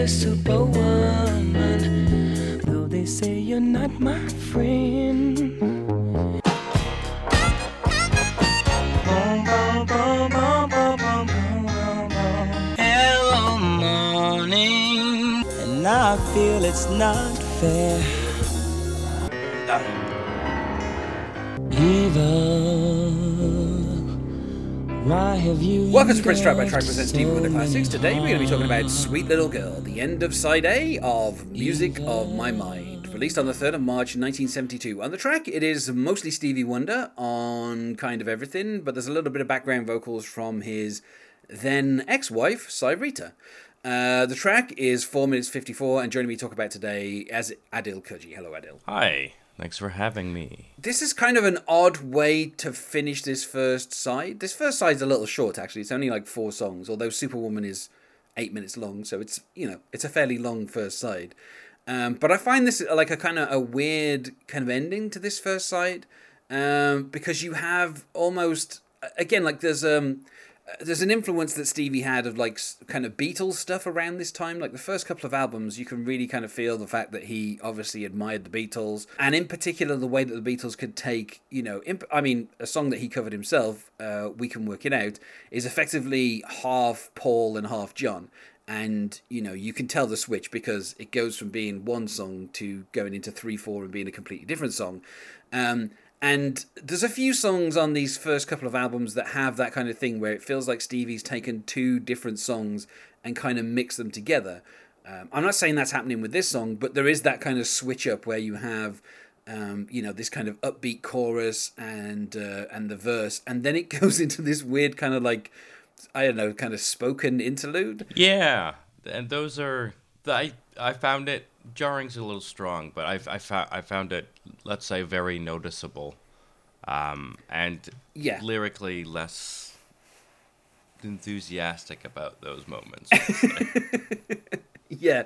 a superwoman. Though they say you're not my friend. Hello, morning. And I feel it's not fair. You. Welcome to Prince Track by Track presents Stevie Wonder Classics. Today we're going to be talking about Sweet Little Girl, the end of side A of Music of My Mind, released on the 3rd of March 1972. On the track, it is mostly Stevie Wonder on kind of everything, but there's a little bit of background vocals from his then ex wife, Syreeta. Uh, the track is 4 minutes 54, and joining me to talk about today as Adil Kuji. Hello, Adil. Hi, thanks for having me. This is kind of an odd way to finish this first side. This first side's a little short, actually. It's only like four songs, although Superwoman is eight minutes long, so it's you know it's a fairly long first side. Um, but I find this like a kind of a weird kind of ending to this first side um, because you have almost again like there's um there's an influence that Stevie had of like kind of Beatles stuff around this time. Like the first couple of albums, you can really kind of feel the fact that he obviously admired the Beatles, and in particular the way that the Beatles could take, you know, imp- I mean, a song that he covered himself, uh, "We Can Work It Out," is effectively half Paul and half John. And you know you can tell the switch because it goes from being one song to going into three, four, and being a completely different song. Um, and there's a few songs on these first couple of albums that have that kind of thing where it feels like Stevie's taken two different songs and kind of mixed them together. Um, I'm not saying that's happening with this song, but there is that kind of switch up where you have, um, you know, this kind of upbeat chorus and uh, and the verse, and then it goes into this weird kind of like, I don't know, kind of spoken interlude. Yeah, and those are I I found it jarring's a little strong, but I I found I found it let's say very noticeable, um, and Yeah. lyrically less enthusiastic about those moments. Yeah,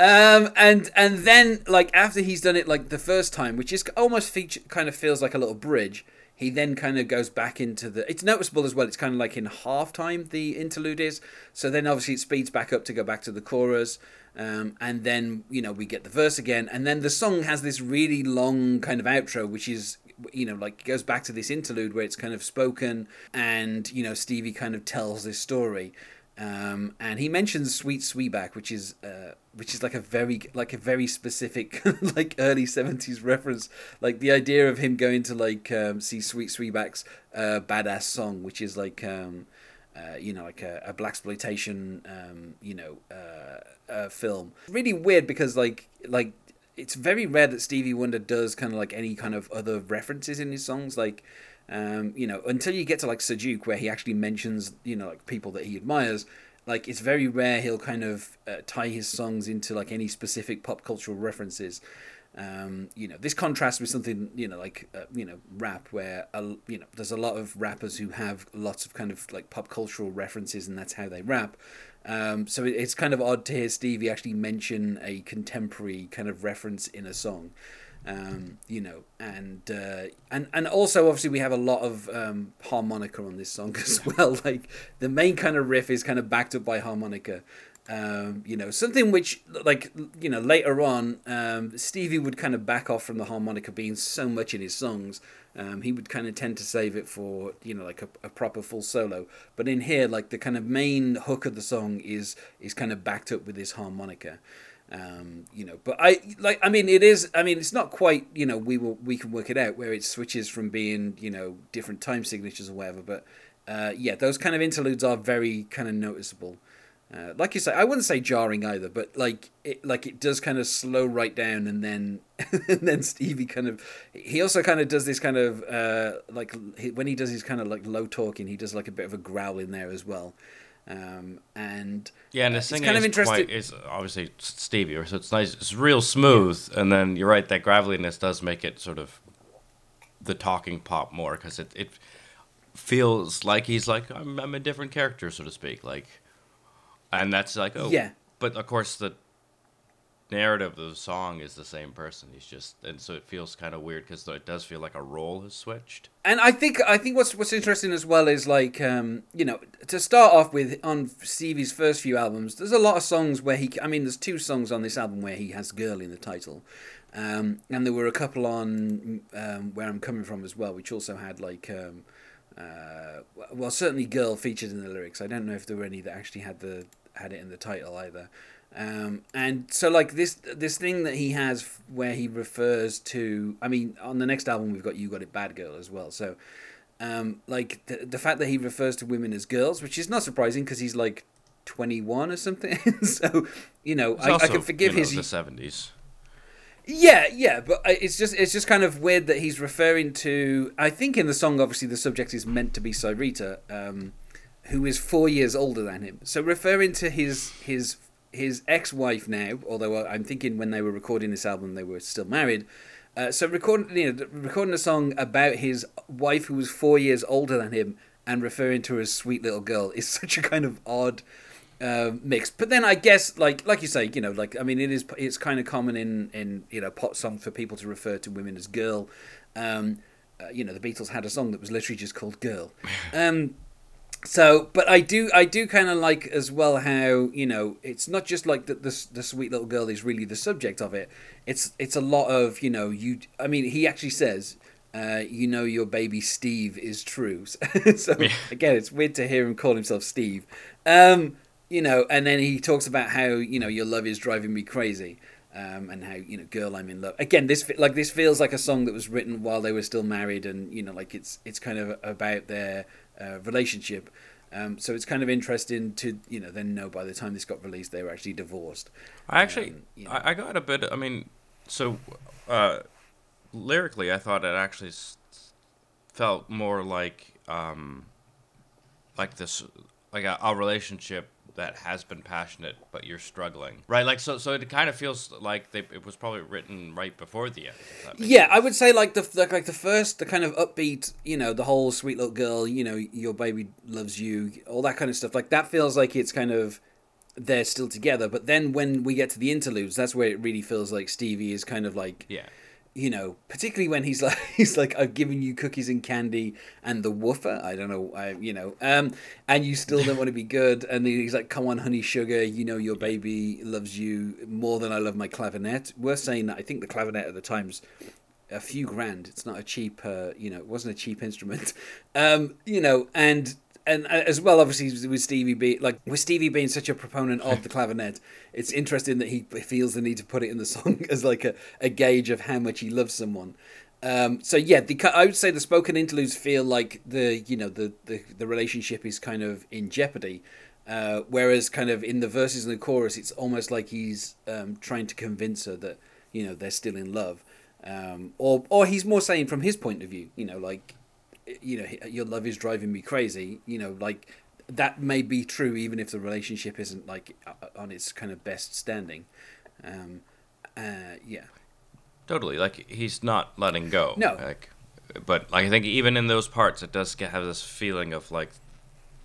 um, and and then like after he's done it like the first time, which is almost feature kind of feels like a little bridge. He then kind of goes back into the. It's noticeable as well. It's kind of like in half time the interlude is. So then obviously it speeds back up to go back to the chorus, um, and then you know we get the verse again, and then the song has this really long kind of outro, which is you know like goes back to this interlude where it's kind of spoken, and you know Stevie kind of tells this story. Um, and he mentions Sweet Sweetback, which is uh, which is like a very like a very specific like early seventies reference, like the idea of him going to like um, see Sweet Sweetback's uh, badass song, which is like um, uh, you know like a, a blaxploitation um, you know uh, uh, film. Really weird because like like it's very rare that Stevie Wonder does kind of like any kind of other references in his songs, like um, you know, until you get to like Sir Duke, where he actually mentions, you know, like people that he admires. Like it's very rare he'll kind of uh, tie his songs into like any specific pop cultural references. Um, you know, this contrasts with something you know like uh, you know rap, where uh, you know there's a lot of rappers who have lots of kind of like pop cultural references, and that's how they rap. Um, so it, it's kind of odd to hear Stevie actually mention a contemporary kind of reference in a song um, you know, and uh, and and also obviously we have a lot of um, harmonica on this song as well. Like the main kind of riff is kind of backed up by harmonica. Um, you know, something which like you know later on, um, Stevie would kind of back off from the harmonica being so much in his songs. Um, he would kind of tend to save it for you know like a, a proper full solo. But in here, like the kind of main hook of the song is is kind of backed up with this harmonica um, you know but i like i mean it is i mean it's not quite you know we will we can work it out where it switches from being you know different time signatures or whatever but uh, yeah those kind of interludes are very kind of noticeable uh, like you say i wouldn't say jarring either but like it like it does kind of slow right down and then and then stevie kind of he also kind of does this kind of uh, like he, when he does his kind of like low talking he does like a bit of a growl in there as well um, and Yeah, and uh, the it's singing kind of is interesting quite is obviously Stevie, so it's nice. It's real smooth, and then you're right. That graveliness does make it sort of the talking pop more because it it feels like he's like I'm I'm a different character, so to speak. Like, and that's like oh Yeah. But of course the narrative of the song is the same person. He's just, and so it feels kind of weird because it does feel like a role has switched. And I think I think what's what's interesting as well is like um, you know to start off with on Stevie's first few albums, there's a lot of songs where he. I mean, there's two songs on this album where he has "girl" in the title, um, and there were a couple on um, "Where I'm Coming From" as well, which also had like. Um, uh, well, certainly "girl" featured in the lyrics. I don't know if there were any that actually had the had it in the title either. Um, and so like this this thing that he has where he refers to I mean on the next album we've got you got it bad girl as well so um, like the, the fact that he refers to women as girls which is not surprising because he's like 21 or something so you know I, also, I, can forgive you know, his the seventies. yeah yeah but it's just it's just kind of weird that he's referring to I think in the song obviously the subject is meant to be Syreeta um, who is four years older than him so referring to his his his ex-wife now, although I'm thinking when they were recording this album they were still married. Uh, so recording you know, recording a song about his wife who was four years older than him and referring to her as sweet little girl is such a kind of odd uh, mix. But then I guess like like you say, you know, like I mean, it is it's kind of common in in you know pop songs for people to refer to women as girl. Um, uh, you know, the Beatles had a song that was literally just called "Girl." Um, so but i do i do kind of like as well how you know it's not just like that the, the sweet little girl is really the subject of it. It's it's a lot of you know you i mean he actually says uh, you know your baby steve is true. So Yeah. again it's weird to hear him call himself steve. Um you know and then he talks about how you know your love is driving me crazy um, and how you know girl i'm in love. Again this like this feels like a song that was written while they were still married and you know like it's it's kind of about their uh, relationship um, so it's kind of interesting to you know then know by the time this got released they were actually divorced I actually, Um, you know. I, I got a bit. I mean, so uh, lyrically, I thought it actually felt more like um, like this, like a, a relationship that has been passionate, but you're struggling, right? Like so, so it kind of feels like they, it was probably written right before the end. if that makes Yeah, I would say like the like, like the first the kind of upbeat, you know, the whole sweet little girl, you know, your baby loves you, all that kind of stuff. Like that feels like it's kind of they're still together. But then when we get to the interludes, that's where it really feels like Stevie is kind of like Yeah. You know, particularly when he's like he's like I've given you cookies and candy and the woofer. I don't know, I you know, um, and you still don't want to be good. And he's like, come on, honey sugar, you know your baby loves you more than I love my clavinet. Worth saying that I think the clavinet at the times a few grand. It's not a cheap, uh, you know, it wasn't a cheap instrument, um, you know, and and uh, as well, obviously with Stevie being like with Stevie being such a proponent of the clavinet, it's interesting that he feels the need to put it in the song as like a, a gauge of how much he loves someone. Um, so yeah, the, I would say the spoken interludes feel like the you know the the, the relationship is kind of in jeopardy. Uh, whereas, kind of in the verses and the chorus, it's almost like he's um, trying to convince her that you know they're still in love, um, or or he's more saying from his point of view, you know, like you know, your love is driving me crazy. You know, like that may be true even if the relationship isn't like on its kind of best standing. Um, uh, yeah. Totally. Like he's not letting go. No. Like, but like I think even in those parts, it does get, have this feeling of like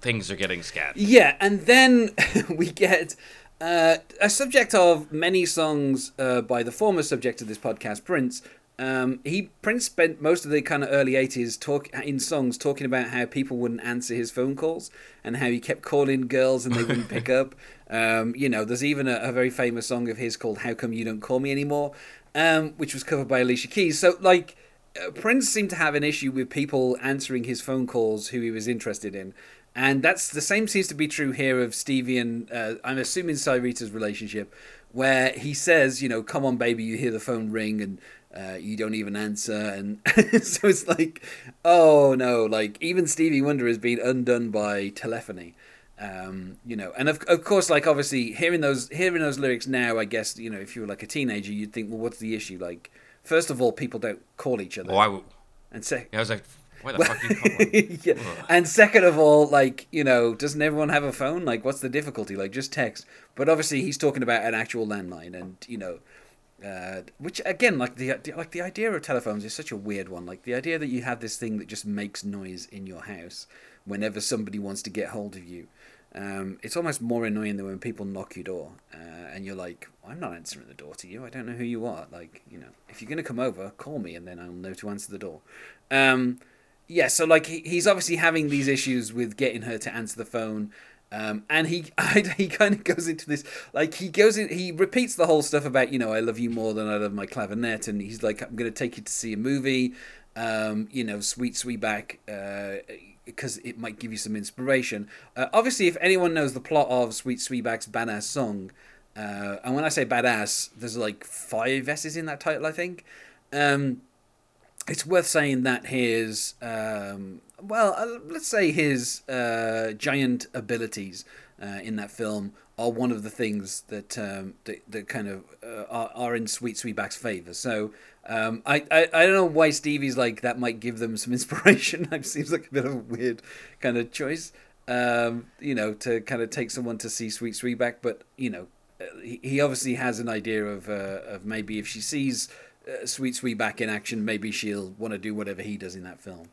things are getting scattered. Yeah, and then we get uh, a subject of many songs uh, by the former subject of this podcast, Prince. Um, he Prince spent most of the kind of early '80s talk in songs talking about how people wouldn't answer his phone calls and how he kept calling girls and they wouldn't pick up. Um, you know, there's even a, a very famous song of his called "How Come You Don't Call Me Anymore," um, which was covered by Alicia Keys. So, like, uh, Prince seemed to have an issue with people answering his phone calls who he was interested in. And that's the same seems to be true here of Stevie and uh, I'm assuming Syreeta's relationship, where he says, you know, come on, baby, you hear the phone ring and uh, you don't even answer. And so it's like, oh no, like even Stevie Wonder has been undone by telephony. Um, you know, and of, of course, like obviously hearing those hearing those lyrics now, I guess you know if you were like a teenager, you'd think, well, what's the issue? Like, first of all, people don't call each other, Oh, I, w- and sec- I was like, why the fuck you yeah. And second of all, like, you know, doesn't everyone have a phone? Like, what's the difficulty? Like, just text. But obviously, he's talking about an actual landline, and you know, uh, which again, like the like the idea of telephones is such a weird one. Like the idea that you have this thing that just makes noise in your house whenever somebody wants to get hold of you. Um, it's almost more annoying than when people knock your door uh, and you're like, I'm not answering the door to you. I don't know who you are. Like, you know, if you're to come over, call me and then I'll know to answer the door. Um, yeah, so like he, he's obviously having these issues with getting her to answer the phone. Um, and he I, he kind of goes into this like he goes in he repeats the whole stuff about you know I love you more than I love my clavinet and he's like I'm gonna take you to see a movie um, you know sweet sweetback because uh, it might give you some inspiration. Uh, obviously if anyone knows the plot of sweet sweetback's badass song uh, and when I say badass there's like five S's in that title I think um, it's worth saying that his um, well, uh, let's say his uh, giant abilities uh, in that film are one of the things that um, that, that kind of uh, are, are in Sweet Sweetback's favor. So um, I, I I don't know why Stevie's like that might give them some inspiration. it seems like a bit of a weird kind of choice. Um, you know, to kind of take someone to see Sweet Sweetback, but you know, uh, he, he obviously has an idea of uh, of maybe if she sees uh, Sweet Sweetback in action, maybe she'll want to do whatever he does in that film.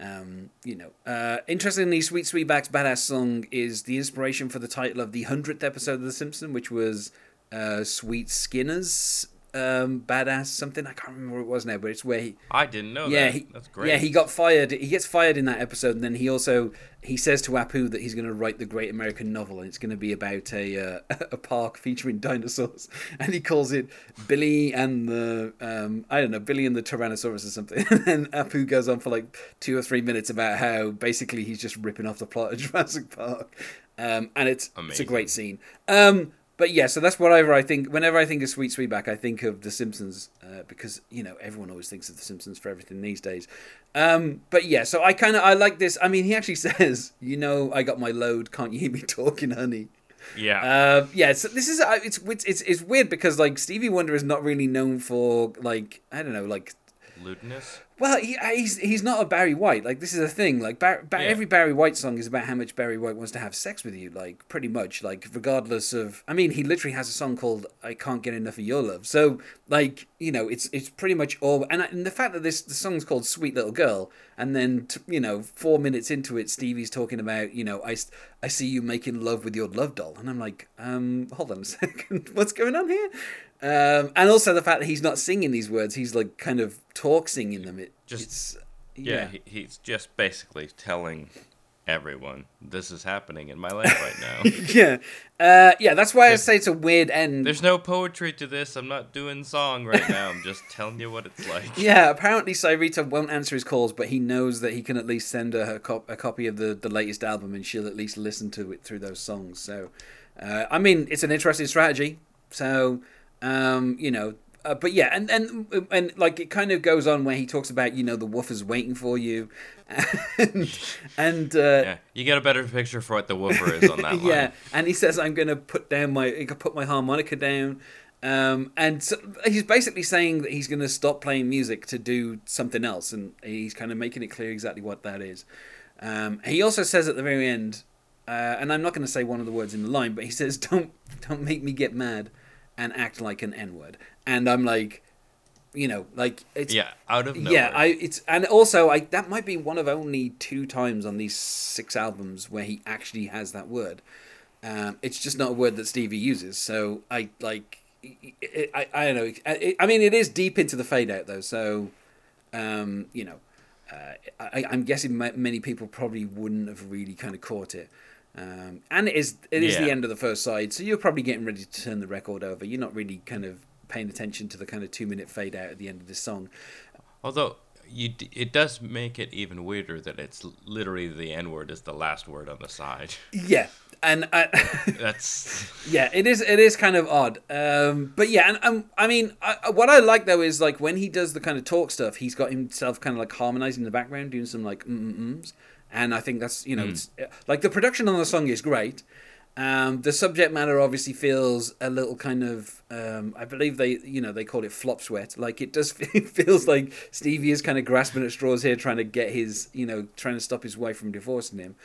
Um, you know, uh, interestingly, Sweet Sweetback's badass song is the inspiration for the title of the hundredth episode of The Simpsons, which was uh, Sweet Skinner's um, badass something. I can't remember what it was now, but it's where he. I didn't know. Yeah, that. he, that's great. Yeah, he got fired. He gets fired in that episode, and then he also he says to Apu that he's going to write the Great American Novel, and it's going to be about a uh, a park featuring dinosaurs, and he calls it Billy and the um, I don't know Billy and the Tyrannosaurus or something. and then Apu goes on for like two or three minutes about how basically he's just ripping off the plot of Jurassic Park, um, and it's it's a great scene. Um, but yeah, so that's whatever I think. Whenever I think of Sweet Sweetback, I think of The Simpsons uh, because you know everyone always thinks of The Simpsons for everything these days. Um, but yeah, so I kind of I like this. I mean, he actually says, "You know, I got my load. Can't you hear me talking, honey?" yeah. Uh, yeah, so this is uh, it's, it's it's it's weird because like Stevie Wonder is not really known for like I don't know like Lewdness. well, he, he's he's not a Barry White. Like this is a thing. Like Bar- Bar- Yeah. every Barry White song is about how much Barry White wants to have sex with you. Like pretty much. Like regardless of. I mean, he literally has a song called "I Can't Get Enough of Your Love." So like you know, it's it's pretty much all. And, I, and the fact that this the song's called "Sweet Little Girl," and then t- you know, four minutes into it, Stevie's talking about you know, I I see you making love with your love doll, and I'm like, um, hold on a second, what's going on here? Um, and also the fact that he's not singing these words, he's like kind of talk singing them. It Just- it's Yeah, yeah. He, he's just basically telling everyone this is happening in my life right now. yeah, uh, yeah. That's why I say it's a weird end. There's no poetry to this. I'm not doing song right now. I'm just telling you what it's like. Yeah, apparently Syreeta won't answer his calls, but he knows that he can at least send her a, cop- a copy of the, the latest album, and she'll at least listen to it through those songs. So, uh, I mean, it's an interesting strategy. So, um, you know, uh, but yeah, and, and and like it kind of goes on where he talks about you know the woofers waiting for you, and and uh, Yeah, you get a better picture for what the woofer is on that line. yeah, and he says, "I'm going to put down my, put my harmonica down," um, and so he's basically saying that he's going to stop playing music to do something else, and he's kind of making it clear exactly what that is. Um, he also says at the very end, uh, and I'm not going to say one of the words in the line, but he says, "Don't, don't make me get mad and act like an N word," and I'm like, you know, like it's Yeah, out of nowhere. yeah, I it's and also I that might be one of only two times on these six albums where he actually has that word. Um, it's just not a word that Stevie uses, so I like. It, I I don't know. I, I mean, it is deep into the fade out though, so um, you know, uh, I, I'm guessing many people probably wouldn't have really kind of caught it. Um, and it is it is the end of the first side, so you're probably getting ready to turn the record over. You're not really kind of paying attention to the kind of two minute fade out at the end of this song. Although you, d- it does make it even weirder that it's literally the N word is the last word on the side. Yeah, and I, That's yeah, it is it is kind of odd. Um, but yeah, and um, I mean, I, I- what I like though is like when he does the kind of talk stuff, he's got himself kind of like harmonizing in the background, doing some like mm ums, and I think that's you know, it's, like the production on the song is great. Um, the subject matter obviously feels a little kind of, um, I believe they, you know, they call it flop sweat. Like it does, it feels like Stevie is kind of grasping at straws here, trying to get his, you know, trying to stop his wife from divorcing him.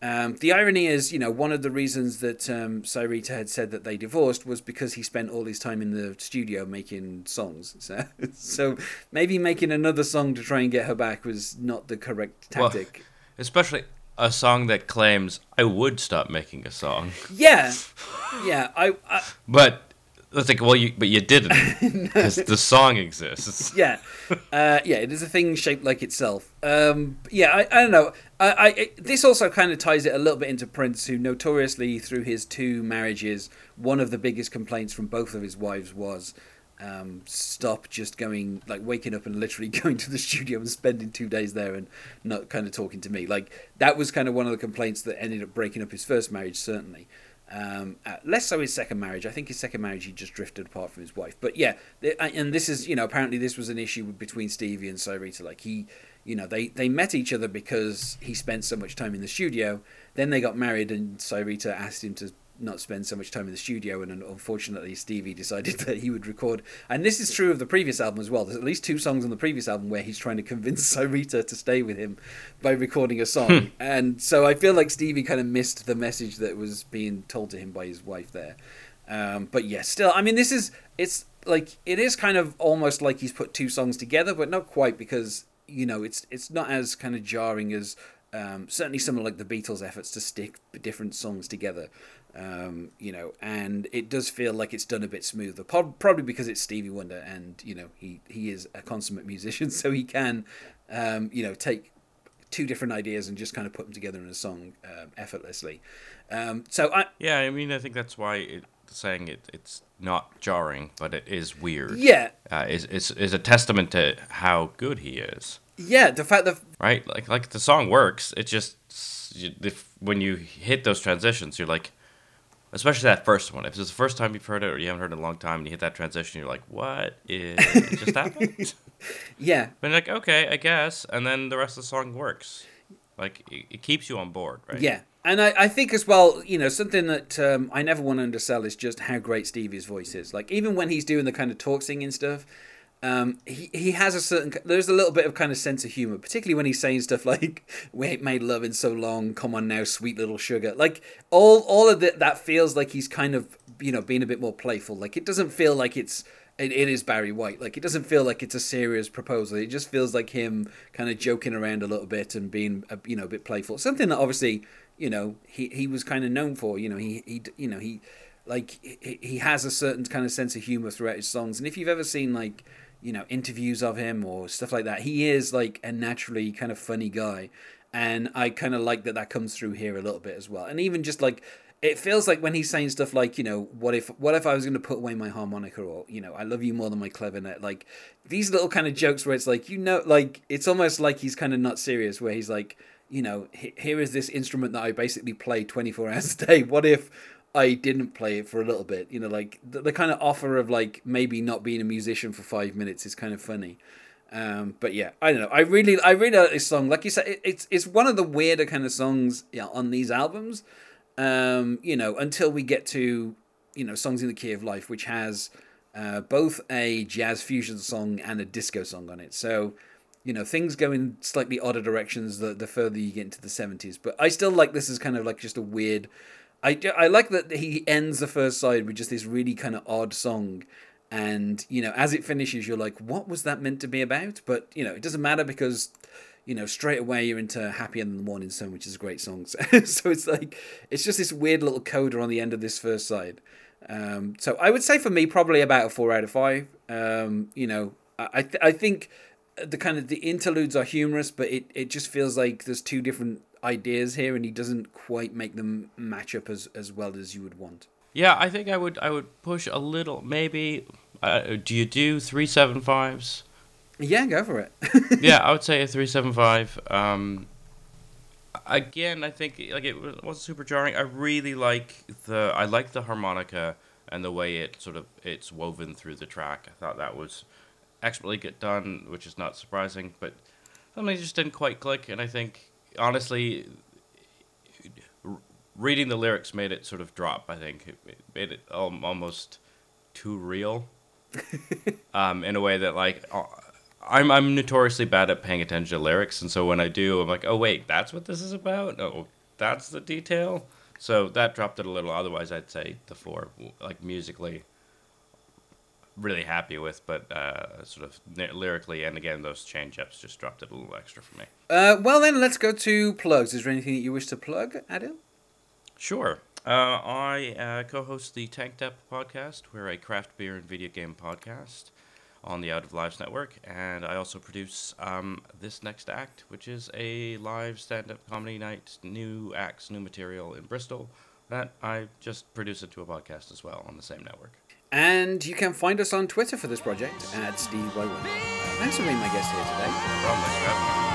Um, the irony is, you know, one of the reasons that um, Syreeta had said that they divorced was because he spent all his time in the studio making songs. So, so maybe making another song to try and get her back was not the correct Well, tactic. Especially a song that claims I would stop making a song, Yeah, yeah. I, I but it's like, well, you but you didn't because the song exists. yeah, uh, yeah. It is a thing shaped like itself. Um, yeah, I, I don't know. I, I it, this also kind of ties it a little bit into Prince, who notoriously through his two marriages, one of the biggest complaints from both of his wives was. Um, stop just going like waking up and literally going to the studio and spending two days there and not kind of talking to me like that was kind of one of the complaints that ended up breaking up his first marriage certainly um, uh, less so his second marriage. I think his second marriage he just drifted apart from his wife. But yeah, th- and this is you know apparently this was an issue between Stevie and Syreeta. Like he, you know, they they met each other because he spent so much time in the studio. Then they got married, and Syreeta asked him to not spend so much time in the studio and unfortunately Stevie decided that he would record. And this is true of the previous album as well. There's at least two songs on the previous album where he's trying to convince Syreeta to stay with him by recording a song. And so I feel like Stevie kind of missed the message that was being told to him by his wife there. Um, but yeah still I mean this is it's like it is kind of almost like he's put two songs together but not quite because you know it's it's not as kind of jarring as um, certainly some of like the Beatles' efforts to stick different songs together um, you know, and it does feel like it's done a bit smoother. Probably because it's Stevie Wonder, and you know he he is a consummate musician, so he can, um, you know, take two different ideas and just kind of put them together in a song um, effortlessly. Um, so I yeah, I mean, I think that's why it, saying it it's not jarring, but it is weird. Yeah, uh, is is is a testament to how good he is. Yeah, the fact that right, like like the song works. It just if when you hit those transitions, you're like especially that first one. If it's the first time you've heard it or you haven't heard it in a long time and you hit that transition, you're like, what is just happened? yeah. But like, okay, I guess. And then the rest of the song works. Like, it, it keeps you on board, right? Yeah. And I, I think as well, you know, something that um, I never want to undersell is just how great Stevie's voice is. Like, even when he's doing the kind of talk singing stuff, um, he he has a certain there's a little bit of kind of sense of humor, particularly when he's saying stuff like "We ain't made love in so long, come on now, sweet little sugar." Like all all of that feels like he's kind of you know being a bit more playful. Like it doesn't feel like it's it, it is Barry White. Like it doesn't feel like it's a serious proposal. It just feels like him kind of joking around a little bit and being a, you know a bit playful. Something that obviously you know he he was kind of known for. You know he he you know he like he, he has a certain kind of sense of humor throughout his songs. And if you've ever seen like you know interviews of him or stuff like that. He is like a naturally kind of funny guy and i kind of like that that comes through here a little bit as well. And even just like it feels like when he's saying stuff like you know what if what if i was going to put away my harmonica or you know i love you more than my clavinet? Like these little kind of jokes where it's like you know like it's almost like he's kind of not serious where he's like you know here is this instrument that i basically play 24 hours a day. What if I didn't play it for a little bit. You know, like the, the kind of offer of like maybe not being a musician for five minutes is kind of funny. Um, but yeah, I don't know. I really, I really like this song. Like you said, it, it's it's one of the weirder kind of songs on these albums. Um, you know, until we get to you know songs in the key of life, which has uh, both a jazz fusion song and a disco song on it. So you know things go in slightly odder directions the the further you get into the seventies. But I still like this as kind of like just a weird I, I like that he ends the first side with just this really kind of odd song. And you know as it finishes you're like what was that meant to be about? But you know it doesn't matter because you know straight away you're into happier than the morning sun which is a great song. So, so it's like it's just this weird little coda on the end of this first side. Um, so i would say for me probably about a four out of five. Um, you know i th- i think the kind of the interludes are humorous but it, it just feels like there's two different ideas here, and he doesn't quite make them match up as as well as you would want. Yeah, I think I would I would push a little. Maybe uh, do you do three seven fives? Yeah, go for it. yeah, I would say a three seven five. Um, again, I think like it wasn't super jarring. I really like the I like the harmonica and the way it sort of it's woven through the track. I thought that was expertly get done, which is not surprising, but something just didn't quite click. And I think honestly, reading the lyrics made it sort of drop. I think it made it almost too real, um, in a way that like uh, I'm I'm notoriously bad at paying attention to lyrics, and so when I do, I'm like, oh wait, that's what this is about. Oh, that's the detail. So that dropped it a little. Otherwise, I'd say the four, like musically, really happy with, but uh, sort of ly- lyrically and again those change ups just dropped it a little extra for me. Uh, well then, let's go to plugs. Is there anything that you wish to plug, Adil? Sure. Uh, I uh, co-host the Tanked Up podcast. We're a craft beer and video game podcast on the Out of Lives network, and I also produce um, this next act, which is a live stand-up comedy night, new acts, new material in Bristol. That I just produce it to a podcast as well on the same network. And you can find us on Twitter for this project at Steve by. Thanks for being my guest here today.